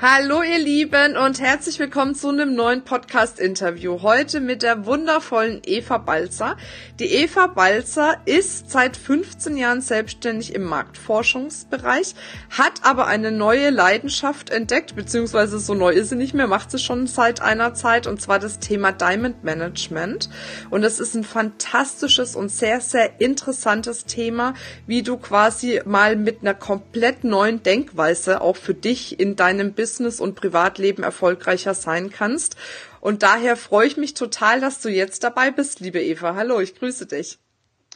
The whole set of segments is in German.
Hallo ihr Lieben und herzlich willkommen zu einem neuen Podcast-Interview. Heute mit der wundervollen Eva Balzer. Die Eva Balzer ist seit 15 Jahren selbstständig im Marktforschungsbereich, hat aber eine neue Leidenschaft entdeckt, beziehungsweise so neu ist sie nicht mehr, macht sie schon seit einer Zeit, und zwar das Thema Diamond Management. Und es ist ein fantastisches und sehr, sehr interessantes Thema, wie du quasi mal mit einer komplett neuen Denkweise auch für dich in deinem Business Business und Privatleben erfolgreicher sein kannst. Und daher freue ich mich total, dass du jetzt dabei bist, liebe Eva. Hallo, ich grüße dich.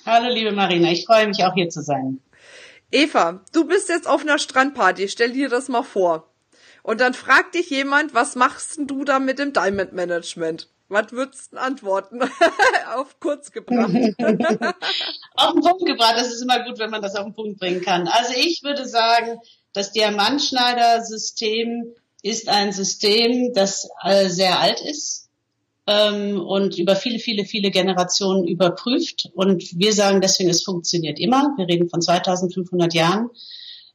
Hallo, liebe Marina. Ich freue mich auch hier zu sein. Eva, du bist jetzt auf einer Strandparty. Stell dir das mal vor. Und dann fragt dich jemand, was machst du da mit dem Diamond Management? Was würdest du antworten? auf kurz gebracht. auf den Punkt gebracht. Das ist immer gut, wenn man das auf den Punkt bringen kann. Also ich würde sagen, das Diamantschneider-System ist ein System, das äh, sehr alt ist ähm, und über viele, viele, viele Generationen überprüft. Und wir sagen deswegen, es funktioniert immer. Wir reden von 2500 Jahren.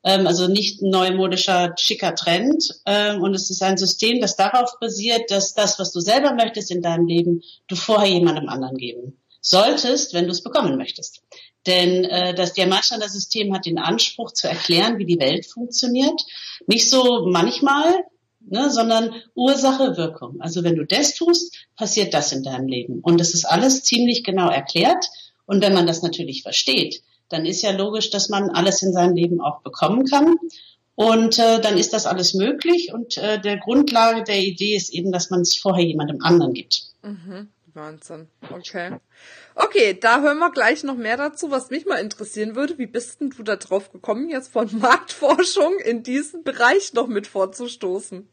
Ähm, also nicht neumodischer, schicker Trend. Ähm, und es ist ein System, das darauf basiert, dass das, was du selber möchtest in deinem Leben, du vorher jemandem anderen geben solltest, wenn du es bekommen möchtest. Denn äh, das Diamantstandard-System hat den Anspruch zu erklären, wie die Welt funktioniert. Nicht so manchmal, ne, sondern Ursache, Wirkung. Also wenn du das tust, passiert das in deinem Leben. Und es ist alles ziemlich genau erklärt. Und wenn man das natürlich versteht, dann ist ja logisch, dass man alles in seinem Leben auch bekommen kann. Und äh, dann ist das alles möglich. Und äh, der Grundlage der Idee ist eben, dass man es vorher jemandem anderen gibt. Mhm. Wahnsinn. Okay. Okay, da hören wir gleich noch mehr dazu. Was mich mal interessieren würde, wie bist denn du da drauf gekommen, jetzt von Marktforschung in diesen Bereich noch mit vorzustoßen?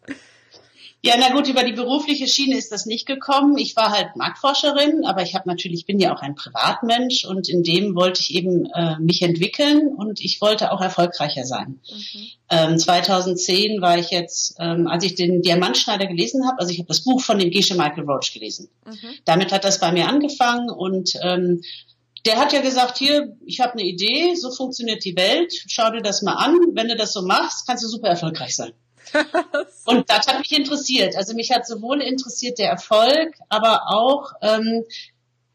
Ja, na gut, über die berufliche Schiene ist das nicht gekommen. Ich war halt Marktforscherin, aber ich habe natürlich, bin ja auch ein Privatmensch und in dem wollte ich eben äh, mich entwickeln und ich wollte auch erfolgreicher sein. Mhm. Ähm, 2010 war ich jetzt, ähm, als ich den Diamantschneider gelesen habe, also ich habe das Buch von dem Gesche Michael Roach gelesen. Mhm. Damit hat das bei mir angefangen und ähm, der hat ja gesagt, hier, ich habe eine Idee, so funktioniert die Welt, schau dir das mal an, wenn du das so machst, kannst du super erfolgreich sein. und das hat mich interessiert. Also mich hat sowohl interessiert der Erfolg, aber auch ähm,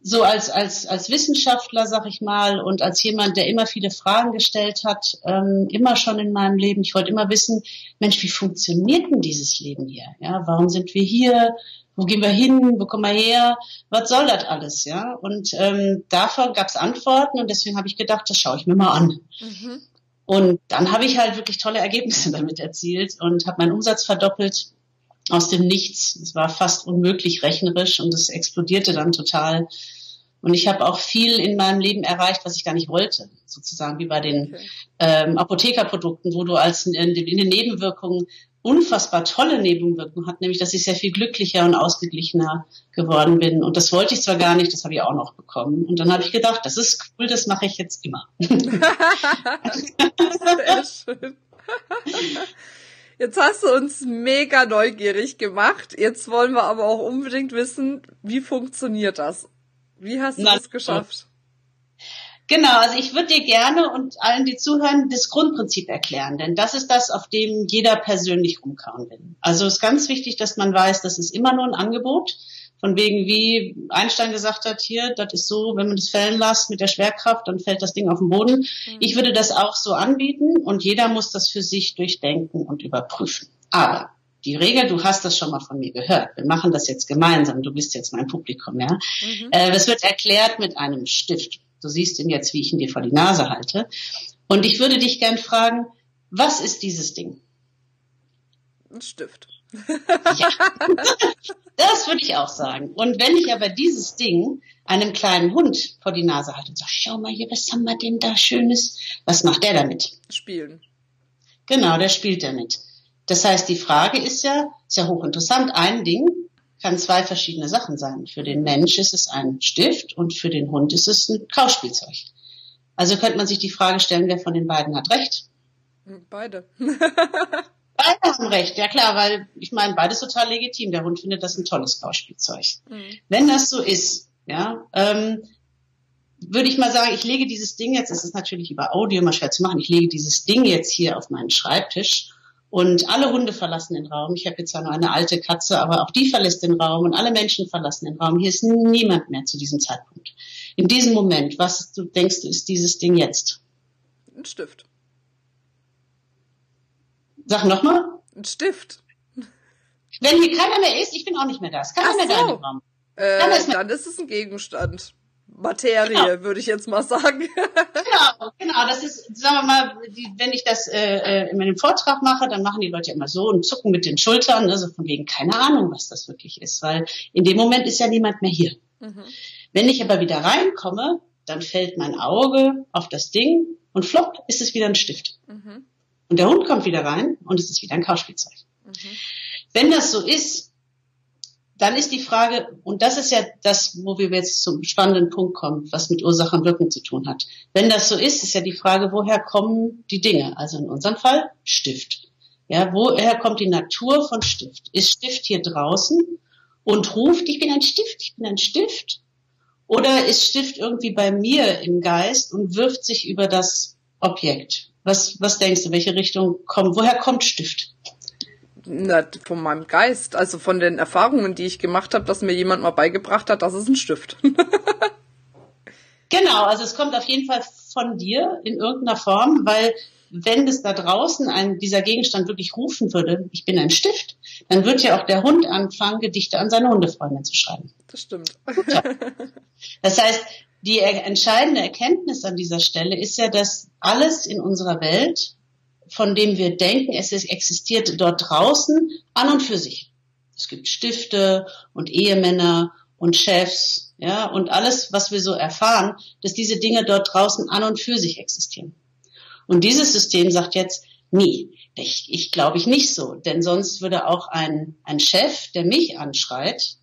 so als, als, als Wissenschaftler, sag ich mal, und als jemand, der immer viele Fragen gestellt hat, ähm, immer schon in meinem Leben. Ich wollte immer wissen, Mensch, wie funktioniert denn dieses Leben hier? Ja, warum sind wir hier? Wo gehen wir hin? Wo kommen wir her? Was soll das alles? Ja, und ähm, davon gab es Antworten und deswegen habe ich gedacht, das schaue ich mir mal an. Mhm. Und dann habe ich halt wirklich tolle Ergebnisse damit erzielt und habe meinen Umsatz verdoppelt aus dem Nichts. Es war fast unmöglich rechnerisch und es explodierte dann total. Und ich habe auch viel in meinem Leben erreicht, was ich gar nicht wollte, sozusagen wie bei den okay. ähm, Apothekerprodukten, wo du als in, in den Nebenwirkungen unfassbar tolle Nebenwirkungen hat, nämlich dass ich sehr viel glücklicher und ausgeglichener geworden bin. Und das wollte ich zwar gar nicht, das habe ich auch noch bekommen. Und dann habe ich gedacht, das ist cool, das mache ich jetzt immer. sehr schön. Jetzt hast du uns mega neugierig gemacht. Jetzt wollen wir aber auch unbedingt wissen, wie funktioniert das? Wie hast du Na, das geschafft? Genau, also ich würde dir gerne und allen, die zuhören, das Grundprinzip erklären, denn das ist das, auf dem jeder persönlich rumkauen will. Also es ist ganz wichtig, dass man weiß, das ist immer nur ein Angebot. Von wegen, wie Einstein gesagt hat, hier, das ist so, wenn man das fällen lässt mit der Schwerkraft, dann fällt das Ding auf den Boden. Mhm. Ich würde das auch so anbieten und jeder muss das für sich durchdenken und überprüfen. Aber die Regel, du hast das schon mal von mir gehört. Wir machen das jetzt gemeinsam. Du bist jetzt mein Publikum, ja. Mhm. Äh, das wird erklärt mit einem Stift. Du siehst ihn jetzt, wie ich ihn dir vor die Nase halte. Und ich würde dich gern fragen, was ist dieses Ding? Ein Stift. ja, das würde ich auch sagen. Und wenn ich aber dieses Ding einem kleinen Hund vor die Nase halte und sage, schau mal hier, was haben wir denn da Schönes? Was macht der damit? Spielen. Genau, der spielt damit. Das heißt, die Frage ist ja, ist ja hochinteressant, ein Ding, kann zwei verschiedene Sachen sein. Für den Mensch ist es ein Stift und für den Hund ist es ein Kauspielzeug. Also könnte man sich die Frage stellen, wer von den beiden hat recht? Beide. beide haben recht, ja klar, weil ich meine, beides total legitim. Der Hund findet das ein tolles Kauspielzeug. Mhm. Wenn das so ist, ja, ähm, würde ich mal sagen, ich lege dieses Ding jetzt, es ist natürlich über Audio immer schwer zu machen, ich lege dieses Ding jetzt hier auf meinen Schreibtisch und alle Hunde verlassen den Raum. Ich habe jetzt zwar nur eine alte Katze, aber auch die verlässt den Raum und alle Menschen verlassen den Raum. Hier ist niemand mehr zu diesem Zeitpunkt. In diesem Moment, was du denkst, ist dieses Ding jetzt? Ein Stift. Sag nochmal. Ein Stift. Wenn hier keiner mehr ist, ich bin auch nicht mehr da. Es keiner Ach mehr so. da im Raum. Äh, dann ist es ein Gegenstand. Materie, genau. würde ich jetzt mal sagen. genau, genau. Das ist, sagen wir mal, die, wenn ich das äh, äh in meinem Vortrag mache, dann machen die Leute immer so und zucken mit den Schultern, also von wegen keine Ahnung, was das wirklich ist, weil in dem Moment ist ja niemand mehr hier. Mhm. Wenn ich aber wieder reinkomme, dann fällt mein Auge auf das Ding und flop ist es wieder ein Stift. Mhm. Und der Hund kommt wieder rein und es ist wieder ein Kauspielzeug. Mhm. Wenn das so ist, dann ist die Frage, und das ist ja das, wo wir jetzt zum spannenden Punkt kommen, was mit Ursache und Wirkung zu tun hat. Wenn das so ist, ist ja die Frage, woher kommen die Dinge? Also in unserem Fall Stift. Ja, woher kommt die Natur von Stift? Ist Stift hier draußen und ruft, ich bin ein Stift, ich bin ein Stift? Oder ist Stift irgendwie bei mir im Geist und wirft sich über das Objekt? Was, was denkst du, welche Richtung kommt, woher kommt Stift? Na, von meinem Geist, also von den Erfahrungen, die ich gemacht habe, dass mir jemand mal beigebracht hat, das ist ein Stift. genau, also es kommt auf jeden Fall von dir in irgendeiner Form, weil wenn es da draußen ein, dieser Gegenstand wirklich rufen würde, ich bin ein Stift, dann wird ja auch der Hund anfangen, Gedichte an seine Hundefreundin zu schreiben. Das stimmt. Das heißt, die entscheidende Erkenntnis an dieser Stelle ist ja, dass alles in unserer Welt von dem wir denken, es existiert dort draußen an und für sich. Es gibt Stifte und Ehemänner und Chefs, ja, und alles, was wir so erfahren, dass diese Dinge dort draußen an und für sich existieren. Und dieses System sagt jetzt, nee, ich, ich glaube ich nicht so, denn sonst würde auch ein, ein Chef, der mich anschreit,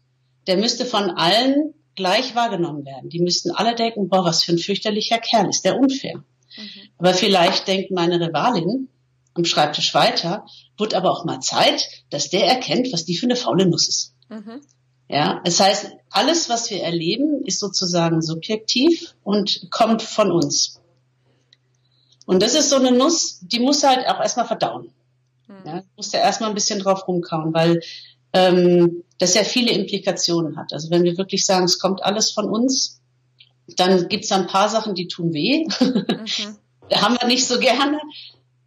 der müsste von allen gleich wahrgenommen werden. Die müssten alle denken, boah, was für ein fürchterlicher Kerl, ist der unfair. Mhm. Aber vielleicht denkt meine Rivalin, am Schreibtisch weiter, wird aber auch mal Zeit, dass der erkennt, was die für eine faule Nuss ist. Mhm. Ja, es heißt, alles, was wir erleben, ist sozusagen subjektiv und kommt von uns. Und das ist so eine Nuss, die muss halt auch erstmal verdauen. Mhm. Ja, muss ja erstmal ein bisschen drauf rumkauen, weil ähm, das ja viele Implikationen hat. Also wenn wir wirklich sagen, es kommt alles von uns, dann gibt's da ein paar Sachen, die tun weh. Mhm. haben wir nicht so gerne.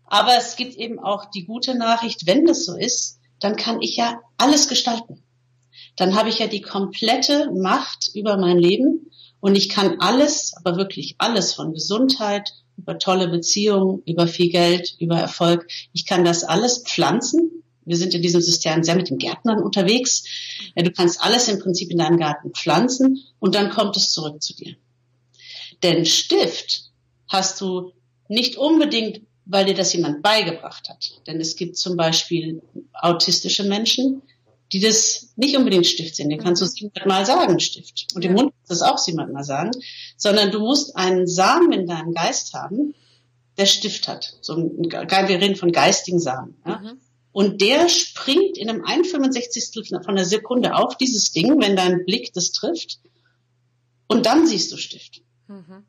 Aber es gibt eben auch die gute Nachricht, wenn das so ist, dann kann ich ja alles gestalten. Dann habe ich ja die komplette Macht über mein Leben und ich kann alles, aber wirklich alles von Gesundheit über tolle Beziehungen, über viel Geld, über Erfolg, ich kann das alles pflanzen. Wir sind in diesem System sehr mit den Gärtnern unterwegs. Du kannst alles im Prinzip in deinem Garten pflanzen und dann kommt es zurück zu dir. Denn Stift hast du nicht unbedingt weil dir das jemand beigebracht hat. Denn es gibt zum Beispiel autistische Menschen, die das nicht unbedingt Stift sind. Den kannst du mhm. siebenmal sagen, Stift. Und im Mund kannst du das auch siebenmal sagen. Sondern du musst einen Samen in deinem Geist haben, der Stift hat. So ein, wir reden von geistigen Samen. Ja? Mhm. Und der springt in einem 1,65 von der Sekunde auf dieses Ding, wenn dein Blick das trifft. Und dann siehst du Stift. Mhm.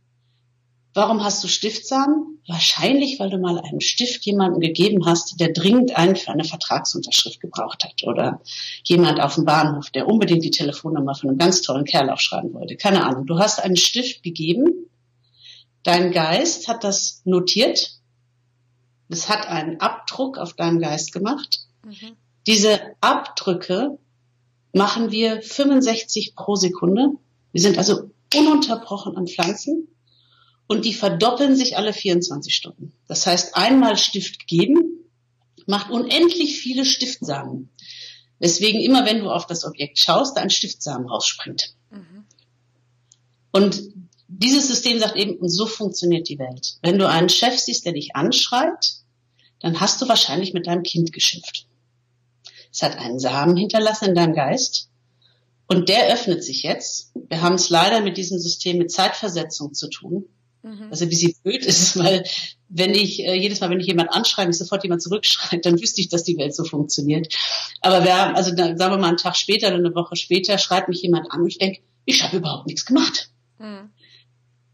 Warum hast du Stiftsamen? Wahrscheinlich, weil du mal einen Stift jemandem gegeben hast, der dringend einen für eine Vertragsunterschrift gebraucht hat. Oder jemand auf dem Bahnhof, der unbedingt die Telefonnummer von einem ganz tollen Kerl aufschreiben wollte. Keine Ahnung. Du hast einen Stift gegeben. Dein Geist hat das notiert. Es hat einen Abdruck auf deinem Geist gemacht. Mhm. Diese Abdrücke machen wir 65 pro Sekunde. Wir sind also ununterbrochen an Pflanzen und die verdoppeln sich alle 24 Stunden. Das heißt, einmal Stift geben macht unendlich viele Stiftsamen. Deswegen immer, wenn du auf das Objekt schaust, da ein Stiftsamen rausspringt. Mhm. Und dieses System sagt eben, und so funktioniert die Welt. Wenn du einen Chef siehst, der dich anschreit, dann hast du wahrscheinlich mit deinem Kind geschimpft. Es hat einen Samen hinterlassen in deinem Geist Und der öffnet sich jetzt. Wir haben es leider mit diesem System mit Zeitversetzung zu tun. Mhm. Also wie sie blöd ist, weil wenn ich äh, jedes Mal, wenn ich jemand anschreibe, sofort jemand zurückschreibt, dann wüsste ich, dass die Welt so funktioniert. Aber wer, also dann, sagen wir mal einen Tag später oder eine Woche später, schreibt mich jemand an und ich denke, ich habe überhaupt nichts gemacht. Mhm.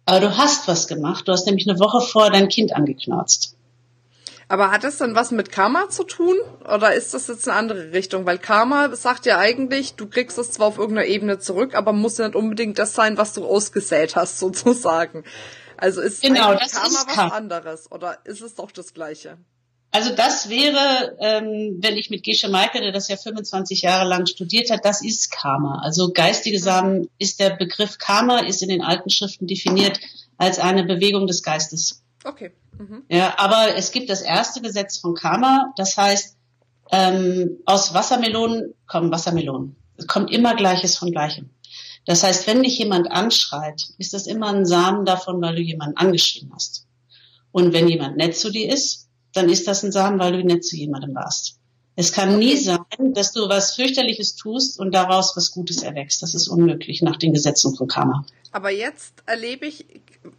Aber du hast was gemacht. Du hast nämlich eine Woche vorher dein Kind angeknarzt. Aber hat das dann was mit Karma zu tun? Oder ist das jetzt eine andere Richtung? Weil Karma sagt ja eigentlich, du kriegst es zwar auf irgendeiner Ebene zurück, aber muss ja nicht unbedingt das sein, was du ausgesät hast, sozusagen. Also ist genau, das Karma ist was Karma. anderes? Oder ist es doch das Gleiche? Also das wäre, ähm, wenn ich mit Gesche Meike, der das ja 25 Jahre lang studiert hat, das ist Karma. Also geistige Samen ist der Begriff Karma, ist in den alten Schriften definiert als eine Bewegung des Geistes. Okay. Mhm. Ja, aber es gibt das erste Gesetz von Karma, das heißt, ähm, aus Wassermelonen kommen Wassermelonen. Es kommt immer Gleiches von Gleichem. Das heißt, wenn dich jemand anschreit, ist das immer ein Samen davon, weil du jemanden angeschrien hast. Und wenn jemand nett zu dir ist, dann ist das ein Samen, weil du nett zu jemandem warst. Es kann nie sein, dass du was fürchterliches tust und daraus was Gutes erwächst. Das ist unmöglich nach den Gesetzen von Karma. Aber jetzt erlebe ich,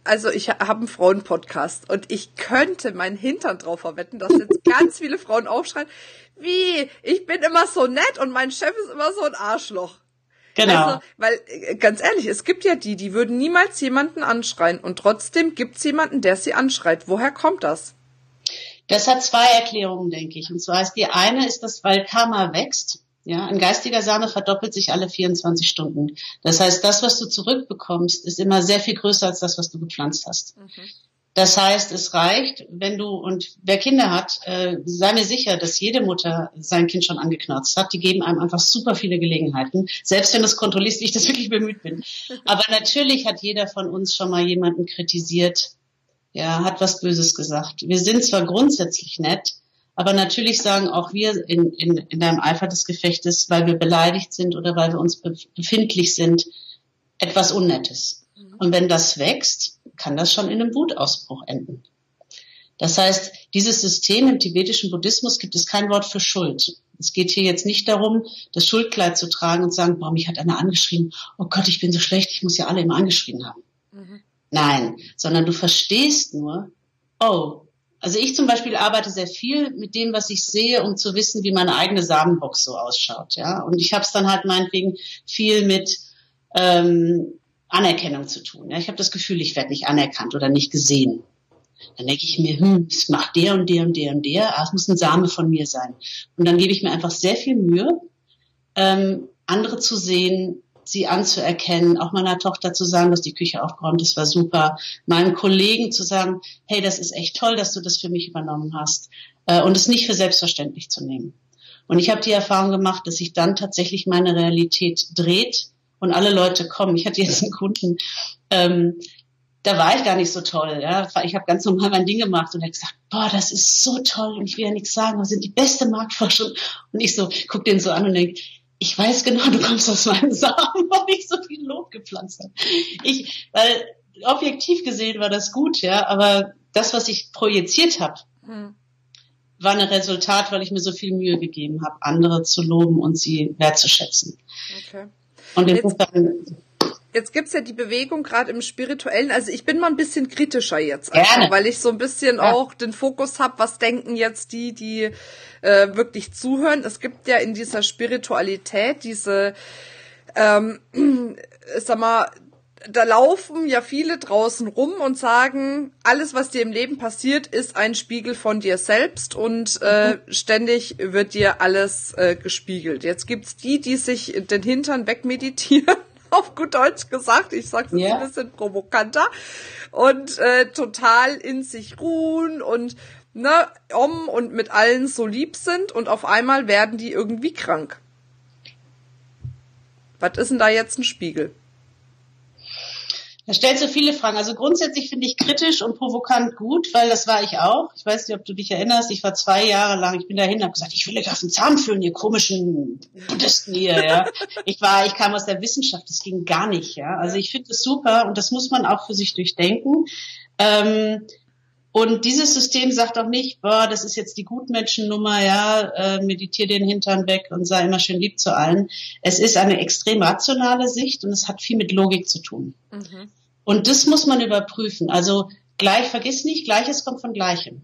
also ich habe einen Frauenpodcast und ich könnte meinen Hintern drauf verwetten, dass jetzt ganz viele Frauen aufschreien, wie, ich bin immer so nett und mein Chef ist immer so ein Arschloch. Genau. Also, weil, äh, ganz ehrlich, es gibt ja die, die würden niemals jemanden anschreien und trotzdem gibt's jemanden, der sie anschreit. Woher kommt das? Das hat zwei Erklärungen, denke ich. Und zwar ist die eine, ist das, weil Karma wächst. Ja, ein geistiger Same verdoppelt sich alle 24 Stunden. Das heißt, das, was du zurückbekommst, ist immer sehr viel größer als das, was du gepflanzt hast. Mhm. Das heißt, es reicht, wenn du, und wer Kinder hat, äh, sei mir sicher, dass jede Mutter sein Kind schon angeknarzt hat. Die geben einem einfach super viele Gelegenheiten, selbst wenn du es kontrollierst, wie ich das wirklich bemüht bin. Aber natürlich hat jeder von uns schon mal jemanden kritisiert, ja, hat was Böses gesagt. Wir sind zwar grundsätzlich nett, aber natürlich sagen auch wir in, in, in einem Eifer des Gefechtes, weil wir beleidigt sind oder weil wir uns befindlich sind, etwas Unnettes. Mhm. Und wenn das wächst, kann das schon in einem Wutausbruch enden. Das heißt, dieses System im tibetischen Buddhismus gibt es kein Wort für Schuld. Es geht hier jetzt nicht darum, das Schuldkleid zu tragen und zu sagen, boah, mich hat einer angeschrien, oh Gott, ich bin so schlecht, ich muss ja alle immer angeschrien haben. Mhm. Nein, sondern du verstehst nur, oh, also ich zum Beispiel arbeite sehr viel mit dem, was ich sehe, um zu wissen, wie meine eigene Samenbox so ausschaut. Ja, und ich habe es dann halt meinetwegen viel mit ähm, Anerkennung zu tun. Ja? Ich habe das Gefühl, ich werde nicht anerkannt oder nicht gesehen. Dann denke ich mir, hm, es macht der und der und der und der, ah, es muss ein Same von mir sein. Und dann gebe ich mir einfach sehr viel Mühe, ähm, andere zu sehen, sie anzuerkennen, auch meiner Tochter zu sagen, dass die Küche aufgeräumt ist, war super, meinem Kollegen zu sagen, hey, das ist echt toll, dass du das für mich übernommen hast äh, und es nicht für selbstverständlich zu nehmen. Und ich habe die Erfahrung gemacht, dass sich dann tatsächlich meine Realität dreht und alle Leute kommen. Ich hatte jetzt einen Kunden, ähm, da war ich gar nicht so toll. Ja. Ich habe ganz normal mein Ding gemacht und er hat gesagt, boah, das ist so toll und ich will ja nichts sagen, wir sind die beste Marktforschung. Und ich so, guck den so an und denk, ich weiß genau, du kommst aus meinem Samen, weil ich so viel Lob gepflanzt habe. Ich, weil objektiv gesehen war das gut, ja, aber das, was ich projiziert habe, hm. war ein Resultat, weil ich mir so viel Mühe gegeben habe, andere zu loben und sie wertzuschätzen. Okay. Und insofern Jetzt gibt's ja die Bewegung gerade im Spirituellen. Also ich bin mal ein bisschen kritischer jetzt, einfach, weil ich so ein bisschen ja. auch den Fokus habe, was denken jetzt die, die äh, wirklich zuhören. Es gibt ja in dieser Spiritualität diese, ähm, sag mal, da laufen ja viele draußen rum und sagen, alles, was dir im Leben passiert, ist ein Spiegel von dir selbst und äh, mhm. ständig wird dir alles äh, gespiegelt. Jetzt gibt's die, die sich den Hintern wegmeditieren auf gut Deutsch gesagt, ich sag's yeah. ein bisschen provokanter, und äh, total in sich ruhen und ne, um und mit allen so lieb sind und auf einmal werden die irgendwie krank. Was ist denn da jetzt ein Spiegel? Da stellst du viele Fragen. Also grundsätzlich finde ich kritisch und provokant gut, weil das war ich auch. Ich weiß nicht, ob du dich erinnerst. Ich war zwei Jahre lang, ich bin dahin, habe gesagt, ich will euch auf den Zahn führen, ihr komischen Buddhisten hier. Ja. Ich war, ich kam aus der Wissenschaft, das ging gar nicht. Ja. Also ich finde es super und das muss man auch für sich durchdenken. Ähm, Und dieses System sagt auch nicht, boah, das ist jetzt die Gutmenschennummer, ja, äh, meditiere den Hintern weg und sei immer schön lieb zu allen. Es ist eine extrem rationale Sicht und es hat viel mit Logik zu tun. Mhm. Und das muss man überprüfen. Also gleich, vergiss nicht, Gleiches kommt von Gleichem.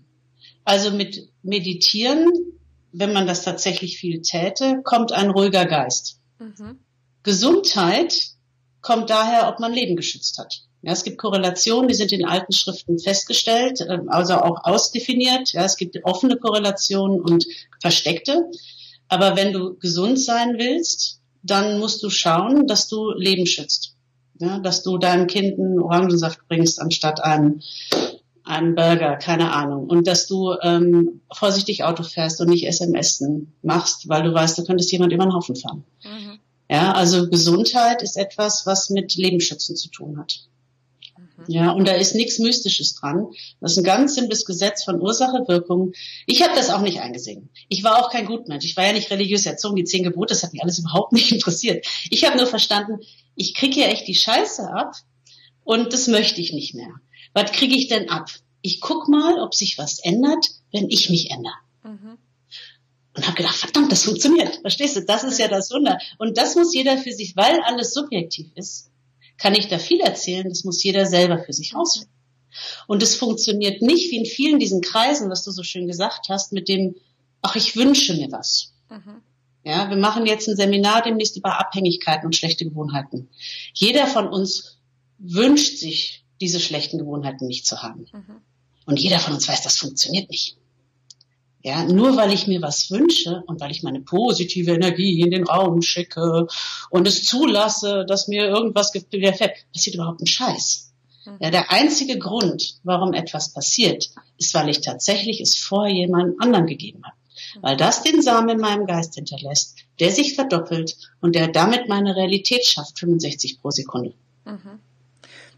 Also mit Meditieren, wenn man das tatsächlich viel täte, kommt ein ruhiger Geist. Mhm. Gesundheit kommt daher, ob man Leben geschützt hat. Ja, es gibt Korrelationen, die sind in alten Schriften festgestellt, ähm, also auch ausdefiniert. Ja, es gibt offene Korrelationen und versteckte. Aber wenn du gesund sein willst, dann musst du schauen, dass du Leben schützt. Ja, dass du deinem Kind einen Orangensaft bringst anstatt einem, einem Burger, keine Ahnung. Und dass du ähm, vorsichtig Auto fährst und nicht SMS machst, weil du weißt, du könntest jemand über den Haufen fahren. Mhm. Ja, also Gesundheit ist etwas, was mit Lebensschützen zu tun hat. Ja, und da ist nichts Mystisches dran. Das ist ein ganz simples Gesetz von Ursache, Wirkung. Ich habe das auch nicht eingesehen. Ich war auch kein Gutmensch. Ich war ja nicht religiös erzogen. Die zehn Gebote, das hat mich alles überhaupt nicht interessiert. Ich habe nur verstanden, ich kriege hier echt die Scheiße ab und das möchte ich nicht mehr. Was kriege ich denn ab? Ich guck mal, ob sich was ändert, wenn ich mich ändere. Mhm. Und habe gedacht, verdammt, das funktioniert. Verstehst du? Das ist ja das Wunder. Und das muss jeder für sich, weil alles subjektiv ist kann ich da viel erzählen, das muss jeder selber für sich rausfinden. Und es funktioniert nicht wie in vielen diesen Kreisen, was du so schön gesagt hast, mit dem, ach, ich wünsche mir was. Mhm. Ja, wir machen jetzt ein Seminar demnächst über Abhängigkeiten und schlechte Gewohnheiten. Jeder von uns wünscht sich, diese schlechten Gewohnheiten nicht zu haben. Mhm. Und jeder von uns weiß, das funktioniert nicht. Ja, nur weil ich mir was wünsche und weil ich meine positive Energie in den Raum schicke und es zulasse, dass mir irgendwas widerfährt, passiert überhaupt ein Scheiß. Mhm. Ja, der einzige Grund, warum etwas passiert, ist, weil ich tatsächlich es vorher jemand anderen gegeben habe. Weil das den Samen in meinem Geist hinterlässt, der sich verdoppelt und der damit meine Realität schafft, 65 pro Sekunde. Mhm.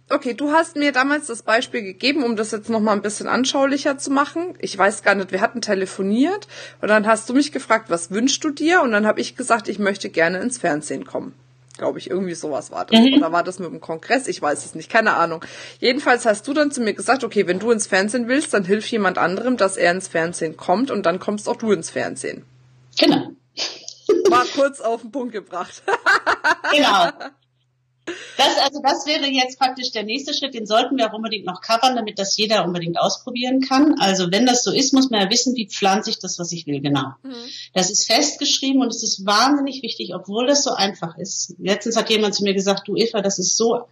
Okay, du hast mir damals das Beispiel gegeben, um das jetzt nochmal ein bisschen anschaulicher zu machen. Ich weiß gar nicht, wir hatten telefoniert und dann hast du mich gefragt, was wünschst du dir? Und dann habe ich gesagt, ich möchte gerne ins Fernsehen kommen. Glaube ich, irgendwie sowas war das. Mhm. Oder war das mit dem Kongress? Ich weiß es nicht, keine Ahnung. Jedenfalls hast du dann zu mir gesagt, okay, wenn du ins Fernsehen willst, dann hilf jemand anderem, dass er ins Fernsehen kommt und dann kommst auch du ins Fernsehen. Genau. War kurz auf den Punkt gebracht. genau. Das, also das wäre jetzt praktisch der nächste Schritt, den sollten wir auch unbedingt noch covern, damit das jeder unbedingt ausprobieren kann. Also wenn das so ist, muss man ja wissen, wie pflanze ich das, was ich will, genau. Mhm. Das ist festgeschrieben und es ist wahnsinnig wichtig, obwohl das so einfach ist. Letztens hat jemand zu mir gesagt, du Eva, das ist so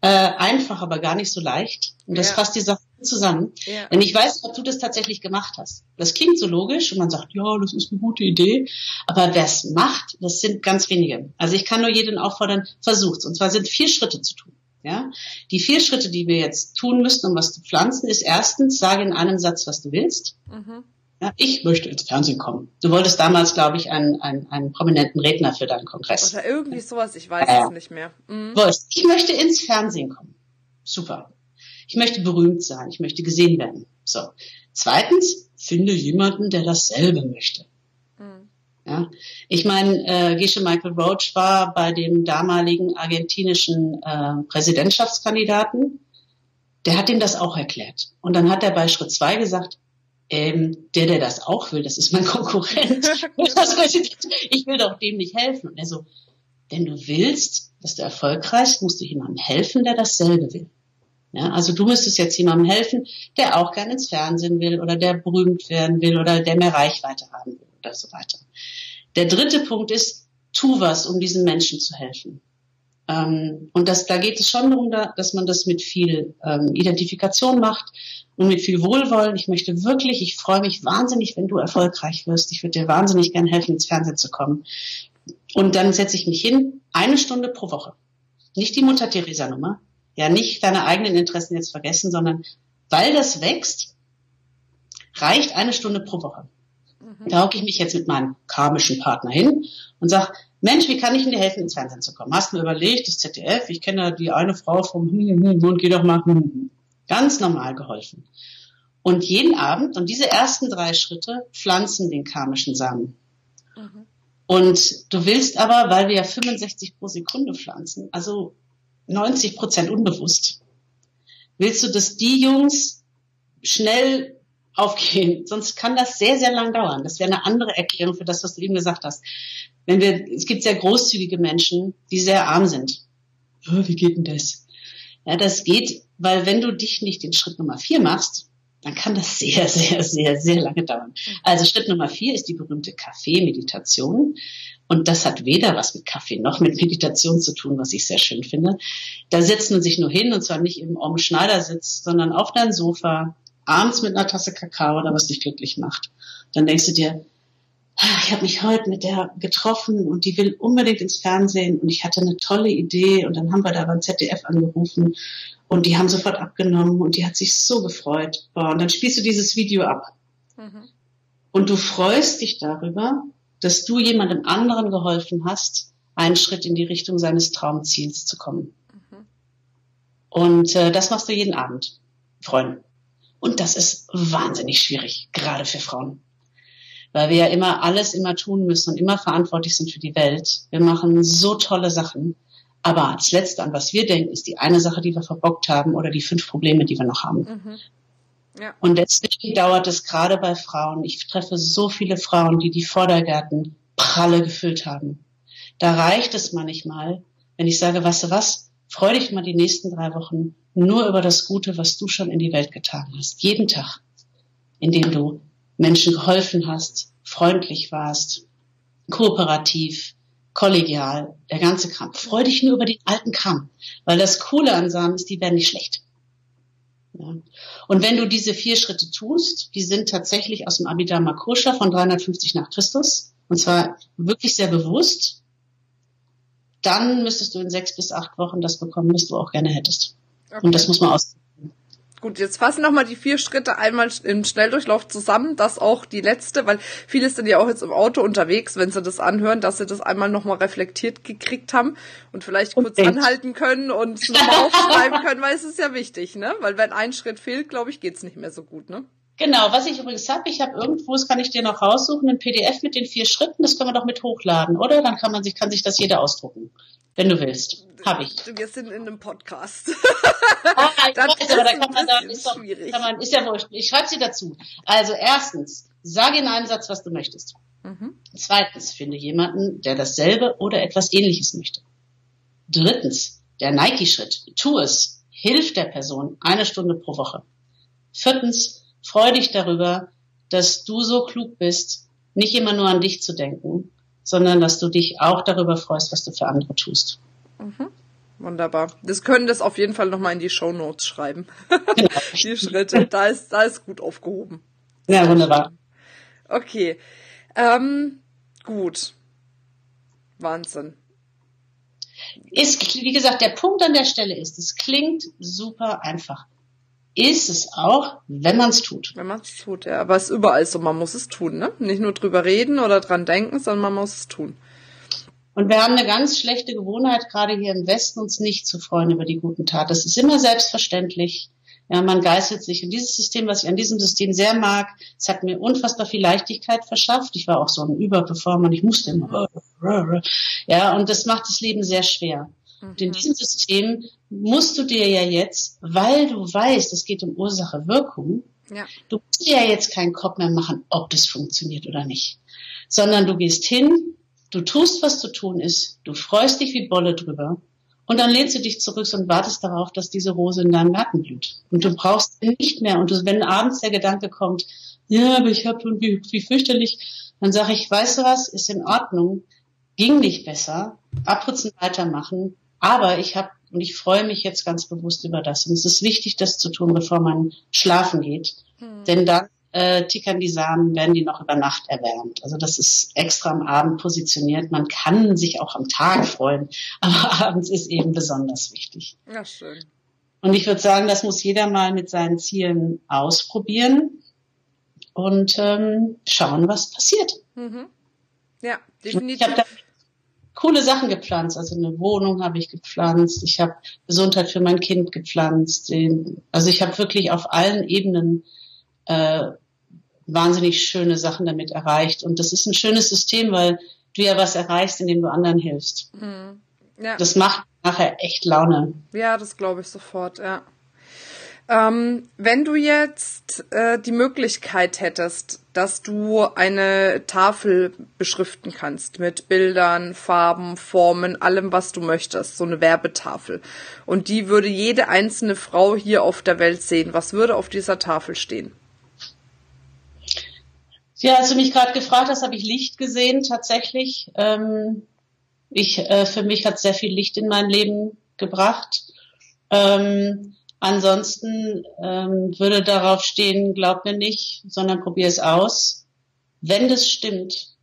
äh, einfach, aber gar nicht so leicht. Und das ja. fasst die Sache zusammen. Ja. Denn ich weiß, ob du das tatsächlich gemacht hast. Das klingt so logisch und man sagt, ja, das ist eine gute Idee. Aber wer es macht, das sind ganz wenige. Also ich kann nur jeden auffordern, versucht's. Und zwar sind vier Schritte zu tun. Ja? Die vier Schritte, die wir jetzt tun müssen, um was zu pflanzen, ist erstens, sage in einem Satz, was du willst. Mhm. Ja, ich möchte ins Fernsehen kommen. Du wolltest damals, glaube ich, einen, einen, einen prominenten Redner für deinen Kongress. Oder irgendwie sowas, ich weiß äh, es nicht mehr. Mhm. Ich möchte ins Fernsehen kommen. Super. Ich möchte berühmt sein, ich möchte gesehen werden. So. Zweitens, finde jemanden, der dasselbe möchte. Mhm. Ja, ich meine, äh, Gesche Michael Roach war bei dem damaligen argentinischen äh, Präsidentschaftskandidaten. Der hat ihm das auch erklärt. Und dann hat er bei Schritt zwei gesagt, ähm, der, der das auch will, das ist mein Konkurrent. ich will doch dem nicht helfen. Und er so, wenn du willst, dass du erfolgreich, musst du jemandem helfen, der dasselbe will. Ja, also du müsstest jetzt jemandem helfen, der auch gerne ins Fernsehen will oder der berühmt werden will oder der mehr Reichweite haben will oder so weiter. Der dritte Punkt ist, tu was, um diesen Menschen zu helfen. Ähm, und das, da geht es schon darum, dass man das mit viel ähm, Identifikation macht und mit viel Wohlwollen. Ich möchte wirklich, ich freue mich wahnsinnig, wenn du erfolgreich wirst. Ich würde dir wahnsinnig gern helfen, ins Fernsehen zu kommen. Und dann setze ich mich hin, eine Stunde pro Woche. Nicht die Mutter-Theresa-Nummer, ja nicht deine eigenen Interessen jetzt vergessen, sondern weil das wächst, reicht eine Stunde pro Woche. Mhm. Da hocke ich mich jetzt mit meinem karmischen Partner hin und sage, Mensch, wie kann ich dir helfen, ins Fernsehen zu kommen? Hast du mir überlegt, das ZDF, ich kenne die eine Frau vom hm, hm, hm, und geh doch mal hm, ganz normal geholfen. Und jeden Abend, und diese ersten drei Schritte pflanzen den karmischen Samen. Mhm. Und du willst aber, weil wir ja 65 pro Sekunde pflanzen, also 90 Prozent unbewusst. Willst du, dass die Jungs schnell aufgehen. Sonst kann das sehr, sehr lang dauern. Das wäre eine andere Erklärung für das, was du eben gesagt hast. Wenn wir, es gibt sehr großzügige Menschen, die sehr arm sind. Oh, wie geht denn das? Ja, das geht, weil wenn du dich nicht den Schritt Nummer vier machst, dann kann das sehr, sehr, sehr, sehr lange dauern. Also Schritt Nummer vier ist die berühmte Kaffee-Meditation. Und das hat weder was mit Kaffee noch mit Meditation zu tun, was ich sehr schön finde. Da setzt man sich nur hin und zwar nicht im Om Schneidersitz, sondern auf dein Sofa, abends mit einer Tasse Kakao oder was dich glücklich macht. Dann denkst du dir, ah, ich habe mich heute mit der getroffen und die will unbedingt ins Fernsehen und ich hatte eine tolle Idee und dann haben wir da beim ZDF angerufen und die haben sofort abgenommen und die hat sich so gefreut. Und dann spielst du dieses Video ab. Mhm. Und du freust dich darüber, dass du jemandem anderen geholfen hast, einen Schritt in die Richtung seines Traumziels zu kommen. Mhm. Und äh, das machst du jeden Abend, Freunde. Und das ist wahnsinnig schwierig, gerade für Frauen. Weil wir ja immer alles immer tun müssen und immer verantwortlich sind für die Welt. Wir machen so tolle Sachen. Aber das Letzte, an was wir denken, ist die eine Sache, die wir verbockt haben oder die fünf Probleme, die wir noch haben. Mhm. Ja. Und deswegen dauert es gerade bei Frauen. Ich treffe so viele Frauen, die die Vordergärten pralle gefüllt haben. Da reicht es manchmal, wenn ich sage, weißt du was, freu dich mal die nächsten drei Wochen nur über das Gute, was du schon in die Welt getan hast. Jeden Tag, indem du Menschen geholfen hast, freundlich warst, kooperativ, kollegial, der ganze Kram. Freu dich nur über den alten Kram, weil das Coole an Samen ist, die werden nicht schlecht. Ja. Und wenn du diese vier Schritte tust, die sind tatsächlich aus dem Abhidharma Kosha von 350 nach Christus, und zwar wirklich sehr bewusst, dann müsstest du in sechs bis acht Wochen das bekommen, was du auch gerne hättest. Okay. Und das muss man aus Gut, jetzt fassen nochmal die vier Schritte einmal im Schnelldurchlauf zusammen. Das auch die letzte, weil viele sind ja auch jetzt im Auto unterwegs, wenn sie das anhören, dass sie das einmal nochmal reflektiert gekriegt haben und vielleicht kurz okay. anhalten können und nochmal aufschreiben können, weil es ist ja wichtig, ne? Weil wenn ein Schritt fehlt, glaube ich, geht's nicht mehr so gut, ne? Genau, was ich übrigens habe, ich habe irgendwo, das kann ich dir noch raussuchen, ein PDF mit den vier Schritten, das können wir doch mit hochladen, oder? Dann kann man sich, kann sich das jeder ausdrucken, wenn du willst. Habe ich. Wir sind in einem Podcast. Ah, ich das weiß, aber da kann man da, ist, doch, kann man, ist ja wurscht. Ich schreibe sie dazu. Also erstens, sage in einem Satz, was du möchtest. Mhm. Zweitens, finde jemanden, der dasselbe oder etwas ähnliches möchte. Drittens, der Nike-Schritt. Tu es. Hilf der Person eine Stunde pro Woche. Viertens, freu dich darüber, dass du so klug bist, nicht immer nur an dich zu denken, sondern dass du dich auch darüber freust, was du für andere tust. Mhm. Wunderbar. Das können das auf jeden Fall nochmal in die Show Notes schreiben. Genau. die Schritte. Da ist, da ist gut aufgehoben. Ja, wunderbar. Okay. Ähm, gut. Wahnsinn. Ist, wie gesagt, der Punkt an der Stelle ist, es klingt super einfach. Ist es auch, wenn man es tut. Wenn man es tut, ja. Aber es ist überall so, man muss es tun, ne? Nicht nur drüber reden oder dran denken, sondern man muss es tun. Und wir haben eine ganz schlechte Gewohnheit, gerade hier im Westen, uns nicht zu freuen über die guten Taten. Das ist immer selbstverständlich. Ja, man geißelt sich. Und dieses System, was ich an diesem System sehr mag, es hat mir unfassbar viel Leichtigkeit verschafft. Ich war auch so ein Überperformer. Ich musste immer. Ja, und das macht das Leben sehr schwer. Und in mhm. diesem System musst du dir ja jetzt, weil du weißt, es geht um Ursache-Wirkung, ja. du musst dir ja jetzt keinen Kopf mehr machen, ob das funktioniert oder nicht. Sondern du gehst hin, Du tust, was zu tun ist, du freust dich wie Bolle drüber und dann lehnst du dich zurück und wartest darauf, dass diese Rose in deinem Garten blüht. Und du brauchst nicht mehr. Und du, wenn abends der Gedanke kommt, ja, aber ich habe wie, wie fürchterlich, dann sage ich, weißt du was, ist in Ordnung, ging nicht besser, abputzen, weitermachen, aber ich habe und ich freue mich jetzt ganz bewusst über das. Und es ist wichtig, das zu tun, bevor man schlafen geht. Hm. Denn dann äh, tickern die Samen, werden die noch über Nacht erwärmt. Also das ist extra am Abend positioniert. Man kann sich auch am Tag freuen, aber abends ist eben besonders wichtig. Ja, schön. Und ich würde sagen, das muss jeder mal mit seinen Zielen ausprobieren und ähm, schauen, was passiert. Mhm. Ja, definitiv. Coole Sachen gepflanzt. Also eine Wohnung habe ich gepflanzt. Ich habe Gesundheit für mein Kind gepflanzt. Also ich habe wirklich auf allen Ebenen äh, wahnsinnig schöne Sachen damit erreicht. Und das ist ein schönes System, weil du ja was erreichst, indem du anderen hilfst. Mhm. Ja. Das macht nachher echt Laune. Ja, das glaube ich sofort, ja. Ähm, wenn du jetzt äh, die Möglichkeit hättest, dass du eine Tafel beschriften kannst mit Bildern, Farben, Formen, allem, was du möchtest, so eine Werbetafel. Und die würde jede einzelne Frau hier auf der Welt sehen. Was würde auf dieser Tafel stehen? Ja, als du mich gerade gefragt hast, habe ich Licht gesehen tatsächlich. Ähm, ich, äh, für mich hat sehr viel Licht in mein Leben gebracht. Ähm, Ansonsten ähm, würde darauf stehen, glaub mir nicht, sondern probier es aus. Wenn das stimmt,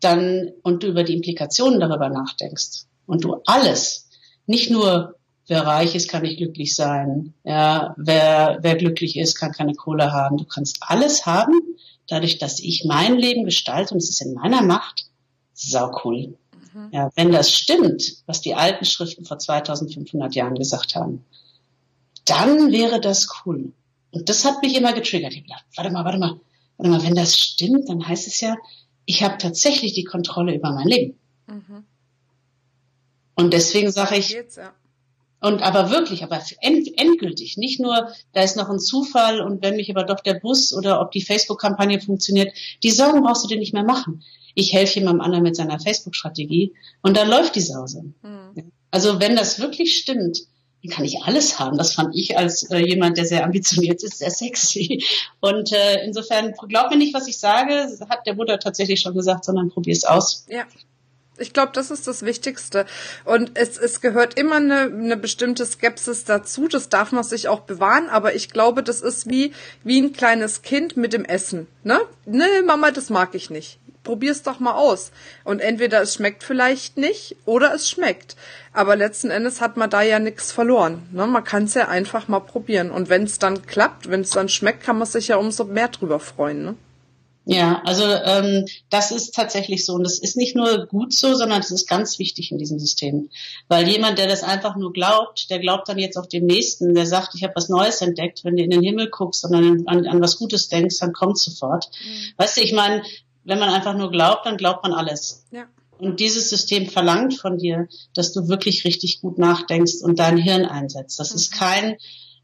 dann und du über die Implikationen darüber nachdenkst und du alles, nicht nur wer reich ist, kann nicht glücklich sein, ja, wer, wer glücklich ist, kann keine Kohle haben. Du kannst alles haben, dadurch, dass ich mein Leben gestalte und es ist in meiner Macht, sau cool. Mhm. Ja, wenn das stimmt, was die alten Schriften vor 2500 Jahren gesagt haben, dann wäre das cool. Und das hat mich immer getriggert. Ich habe gedacht, warte mal, warte mal, warte mal, wenn das stimmt, dann heißt es ja, ich habe tatsächlich die Kontrolle über mein Leben. Mhm. Und deswegen sage ich, ja. und aber wirklich, aber end, endgültig, nicht nur, da ist noch ein Zufall und wenn mich aber doch der Bus oder ob die Facebook-Kampagne funktioniert, die Sorgen brauchst du dir nicht mehr machen. Ich helfe jemandem anderen mit seiner Facebook-Strategie und dann läuft die Sause. Mhm. Also wenn das wirklich stimmt, kann ich alles haben. Das fand ich als äh, jemand, der sehr ambitioniert ist, sehr sexy. Und äh, insofern, glaub mir nicht, was ich sage, hat der Buddha tatsächlich schon gesagt, sondern probier es aus. Ja. Ich glaube, das ist das Wichtigste. Und es, es gehört immer eine, eine bestimmte Skepsis dazu. Das darf man sich auch bewahren. Aber ich glaube, das ist wie, wie ein kleines Kind mit dem Essen. Ne? Ne, Mama, das mag ich nicht probier's doch mal aus. Und entweder es schmeckt vielleicht nicht oder es schmeckt. Aber letzten Endes hat man da ja nichts verloren. Ne? Man kann es ja einfach mal probieren. Und wenn es dann klappt, wenn es dann schmeckt, kann man sich ja umso mehr drüber freuen. Ne? Ja, also ähm, das ist tatsächlich so. Und das ist nicht nur gut so, sondern es ist ganz wichtig in diesem System. Weil jemand, der das einfach nur glaubt, der glaubt dann jetzt auf den Nächsten, der sagt, ich habe was Neues entdeckt. Wenn du in den Himmel guckst und an, an, an was Gutes denkst, dann kommt sofort. Mhm. Weißt du, ich meine, wenn man einfach nur glaubt, dann glaubt man alles. Ja. Und dieses System verlangt von dir, dass du wirklich richtig gut nachdenkst und dein Hirn einsetzt. Das mhm. ist kein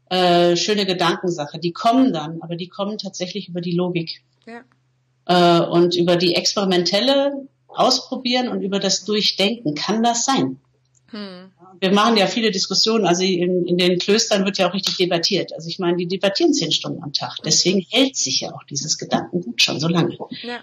äh, schöne Gedankensache. Die kommen dann, aber die kommen tatsächlich über die Logik. Ja. Äh, und über die experimentelle Ausprobieren und über das Durchdenken. Kann das sein? Hm. Wir machen ja viele Diskussionen, also in, in, den Klöstern wird ja auch richtig debattiert. Also ich meine, die debattieren zehn Stunden am Tag. Deswegen hält sich ja auch dieses Gedankengut schon so lange. Ja.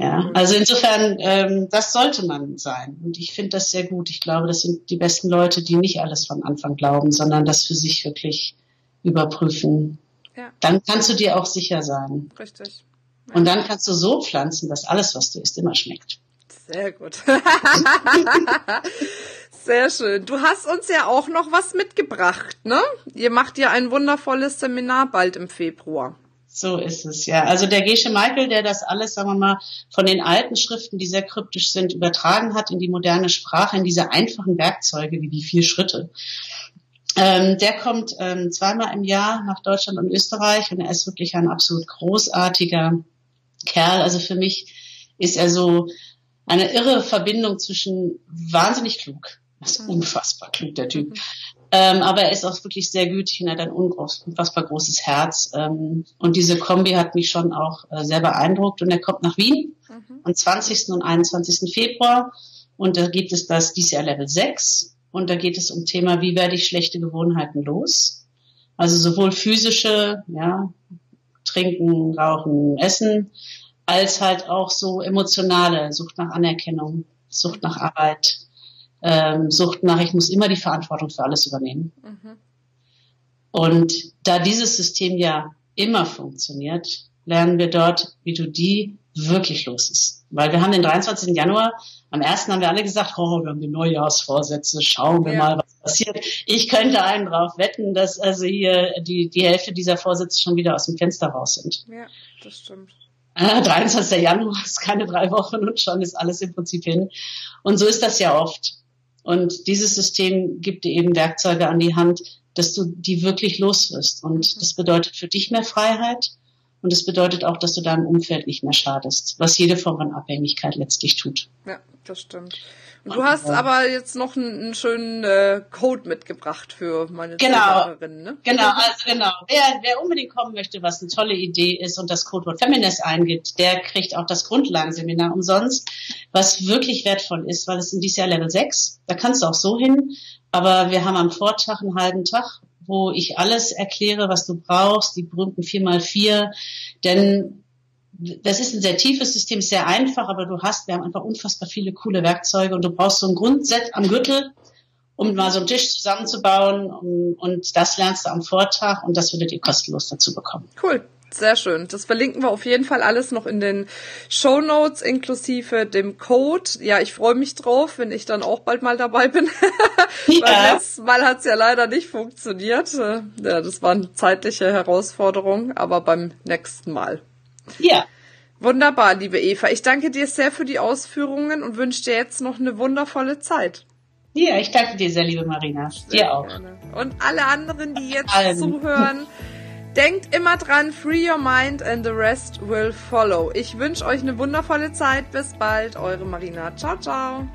Ja, also insofern, ähm, das sollte man sein. Und ich finde das sehr gut. Ich glaube, das sind die besten Leute, die nicht alles von Anfang glauben, sondern das für sich wirklich überprüfen. Ja. Dann kannst du dir auch sicher sein. Richtig. Ja. Und dann kannst du so pflanzen, dass alles, was du isst, immer schmeckt. Sehr gut. Sehr schön. Du hast uns ja auch noch was mitgebracht, ne? Ihr macht ja ein wundervolles Seminar bald im Februar. So ist es, ja. Also der Gesche Michael, der das alles, sagen wir mal, von den alten Schriften, die sehr kryptisch sind, übertragen hat in die moderne Sprache, in diese einfachen Werkzeuge wie die vier Schritte. Ähm, der kommt ähm, zweimal im Jahr nach Deutschland und Österreich und er ist wirklich ein absolut großartiger Kerl. Also für mich ist er so eine irre Verbindung zwischen wahnsinnig klug, das ist mhm. unfassbar klug, der Typ, mhm. Ähm, aber er ist auch wirklich sehr gütig und hat ein unfassbar großes Herz. Ähm, und diese Kombi hat mich schon auch äh, sehr beeindruckt. Und er kommt nach Wien mhm. am 20. und 21. Februar. Und da gibt es das Jahr Level 6. Und da geht es um Thema, wie werde ich schlechte Gewohnheiten los? Also sowohl physische, ja, trinken, rauchen, essen, als halt auch so emotionale, Sucht nach Anerkennung, Sucht nach Arbeit, ähm, Sucht nach, ich muss immer die Verantwortung für alles übernehmen. Mhm. Und da dieses System ja immer funktioniert, lernen wir dort, wie du die wirklich los ist. Weil wir haben den 23. Januar, am 1. haben wir alle gesagt, oh, wir haben die Neujahrsvorsätze, schauen wir ja. mal, was passiert. Ich könnte einen drauf wetten, dass also hier die, die Hälfte dieser Vorsätze schon wieder aus dem Fenster raus sind. Ja, das stimmt. 23. Äh, Januar ist keine drei Wochen und schon ist alles im Prinzip hin. Und so ist das ja oft. Und dieses System gibt dir eben Werkzeuge an die Hand, dass du die wirklich los wirst. Und mhm. das bedeutet für dich mehr Freiheit Und es bedeutet auch, dass du deinem Umfeld nicht mehr schadest, was jede Form von Abhängigkeit letztlich tut. Ja, das stimmt. Und du hast aber jetzt noch einen, schönen äh, Code mitgebracht für meine genau, ne? Genau, also genau. Wer, wer unbedingt kommen möchte, was eine tolle Idee ist und das Codewort Feminist eingibt, der kriegt auch das Grundlagenseminar umsonst, was wirklich wertvoll ist, weil es in dieses Jahr Level 6, da kannst du auch so hin, aber wir haben am Vortag einen halben Tag, wo ich alles erkläre, was du brauchst, die berühmten 4x4, denn das ist ein sehr tiefes System, sehr einfach, aber du hast, wir haben einfach unfassbar viele coole Werkzeuge und du brauchst so ein Grundset am Gürtel, um mal so einen Tisch zusammenzubauen und, das lernst du am Vortag und das würdet ihr kostenlos dazu bekommen. Cool. Sehr schön. Das verlinken wir auf jeden Fall alles noch in den Show Notes inklusive dem Code. Ja, ich freue mich drauf, wenn ich dann auch bald mal dabei bin. Ja. Weil letztes Mal hat's ja leider nicht funktioniert. Ja, das war eine zeitliche Herausforderung, aber beim nächsten Mal. Ja. Wunderbar, liebe Eva. Ich danke dir sehr für die Ausführungen und wünsche dir jetzt noch eine wundervolle Zeit. Ja, ich danke dir sehr, liebe Marina. Sehr dir auch. Gerne. Und alle anderen, die jetzt Allen. zuhören, denkt immer dran, free your mind and the rest will follow. Ich wünsche euch eine wundervolle Zeit. Bis bald, eure Marina. Ciao, ciao.